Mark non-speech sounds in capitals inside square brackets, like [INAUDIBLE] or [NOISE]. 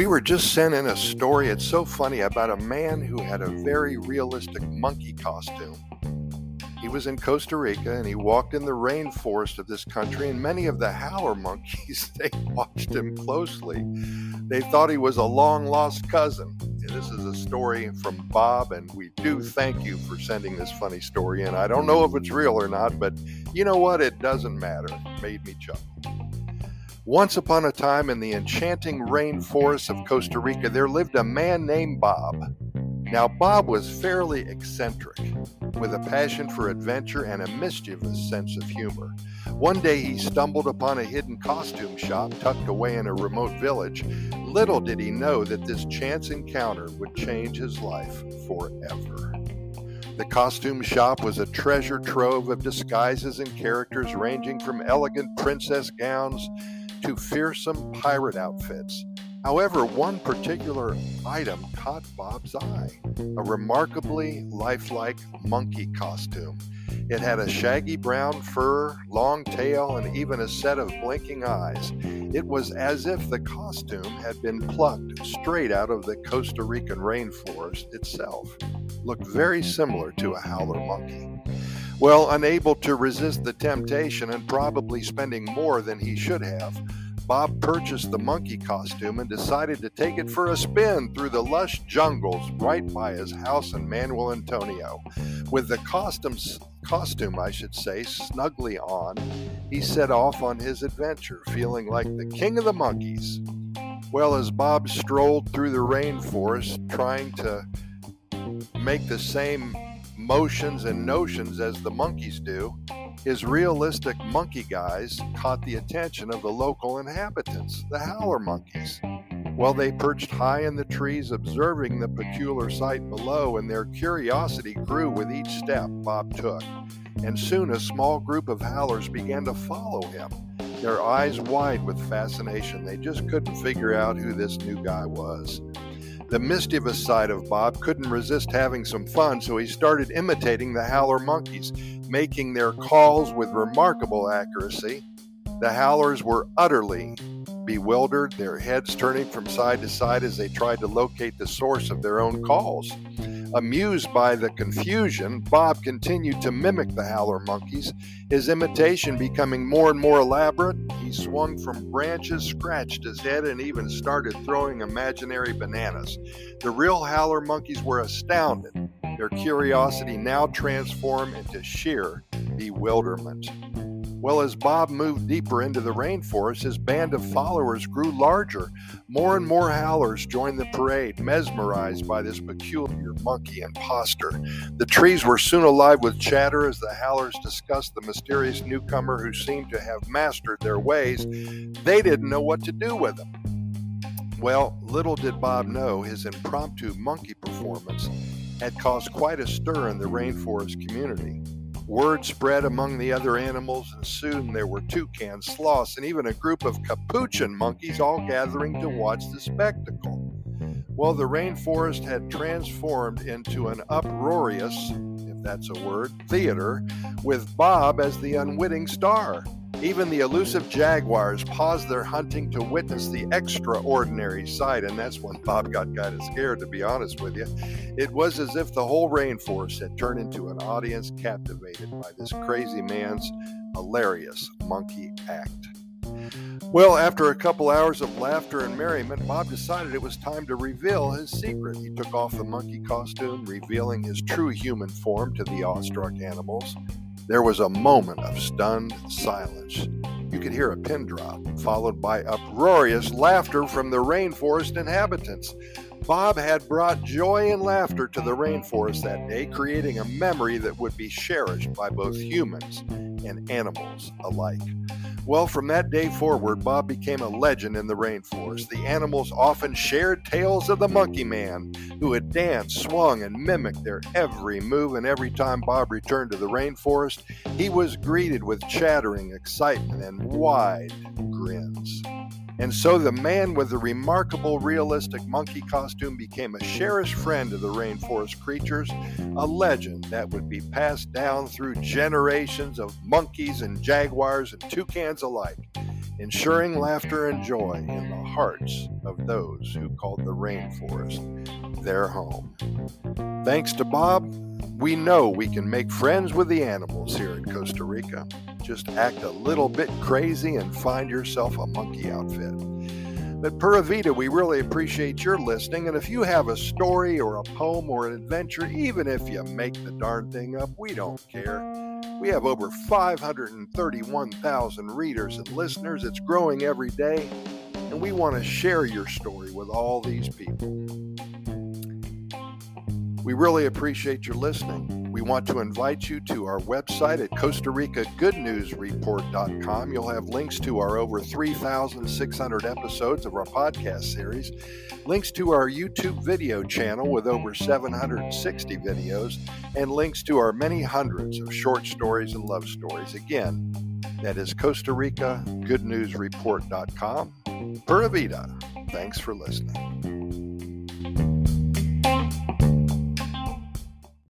We were just sent in a story, it's so funny, about a man who had a very realistic monkey costume. He was in Costa Rica and he walked in the rainforest of this country, and many of the howler monkeys, [LAUGHS] they watched him closely. They thought he was a long lost cousin. This is a story from Bob, and we do thank you for sending this funny story in. I don't know if it's real or not, but you know what? It doesn't matter. It made me chuckle. Once upon a time in the enchanting rainforests of Costa Rica, there lived a man named Bob. Now, Bob was fairly eccentric, with a passion for adventure and a mischievous sense of humor. One day he stumbled upon a hidden costume shop tucked away in a remote village. Little did he know that this chance encounter would change his life forever. The costume shop was a treasure trove of disguises and characters ranging from elegant princess gowns to fearsome pirate outfits. However, one particular item caught Bob's eye a remarkably lifelike monkey costume. It had a shaggy brown fur, long tail, and even a set of blinking eyes. It was as if the costume had been plucked straight out of the Costa Rican rainforest itself. Looked very similar to a howler monkey. Well, unable to resist the temptation and probably spending more than he should have, Bob purchased the monkey costume and decided to take it for a spin through the lush jungles right by his house in Manuel Antonio. With the costumes, costume, I should say, snugly on, he set off on his adventure, feeling like the king of the monkeys. Well, as Bob strolled through the rainforest, trying to make the same motions and notions as the monkeys do, his realistic monkey guise caught the attention of the local inhabitants, the howler monkeys. While they perched high in the trees observing the peculiar sight below, and their curiosity grew with each step Bob took. And soon a small group of howlers began to follow him, their eyes wide with fascination. They just couldn't figure out who this new guy was. The mischievous side of Bob couldn't resist having some fun, so he started imitating the howler monkeys, making their calls with remarkable accuracy. The howlers were utterly bewildered, their heads turning from side to side as they tried to locate the source of their own calls. Amused by the confusion, Bob continued to mimic the howler monkeys, his imitation becoming more and more elaborate. He swung from branches, scratched his head, and even started throwing imaginary bananas. The real howler monkeys were astounded, their curiosity now transformed into sheer bewilderment. Well, as Bob moved deeper into the rainforest, his band of followers grew larger. More and more howlers joined the parade, mesmerized by this peculiar monkey impostor. The trees were soon alive with chatter as the howlers discussed the mysterious newcomer who seemed to have mastered their ways. They didn't know what to do with him. Well, little did Bob know his impromptu monkey performance had caused quite a stir in the rainforest community. Word spread among the other animals, and soon there were toucans, sloths, and even a group of capuchin monkeys all gathering to watch the spectacle. Well, the rainforest had transformed into an uproarious, if that's a word, theater, with Bob as the unwitting star. Even the elusive jaguars paused their hunting to witness the extraordinary sight, and that's when Bob got kind of scared, to be honest with you. It was as if the whole rainforest had turned into an audience captivated by this crazy man's hilarious monkey act. Well, after a couple hours of laughter and merriment, Bob decided it was time to reveal his secret. He took off the monkey costume, revealing his true human form to the awestruck animals. There was a moment of stunned silence. You could hear a pin drop, followed by uproarious laughter from the rainforest inhabitants. Bob had brought joy and laughter to the rainforest that day, creating a memory that would be cherished by both humans and animals alike. Well, from that day forward, Bob became a legend in the rainforest. The animals often shared tales of the monkey man, who had danced, swung, and mimicked their every move, and every time Bob returned to the rainforest, he was greeted with chattering excitement and wide grins. And so the man with the remarkable realistic monkey costume became a cherished friend of the rainforest creatures, a legend that would be passed down through generations of monkeys and jaguars and toucans alike. Ensuring laughter and joy in the hearts of those who called the rainforest their home. Thanks to Bob, we know we can make friends with the animals here in Costa Rica. Just act a little bit crazy and find yourself a monkey outfit. But Pura Vida, we really appreciate your listening. And if you have a story or a poem or an adventure, even if you make the darn thing up, we don't care. We have over 531,000 readers and listeners. It's growing every day. And we want to share your story with all these people. We really appreciate your listening. We want to invite you to our website at Costa Rica Good News Report.com. You'll have links to our over 3,600 episodes of our podcast series, links to our YouTube video channel with over 760 videos, and links to our many hundreds of short stories and love stories. Again, that is Costa Rica Good News Report.com. Pura Vida. Thanks for listening.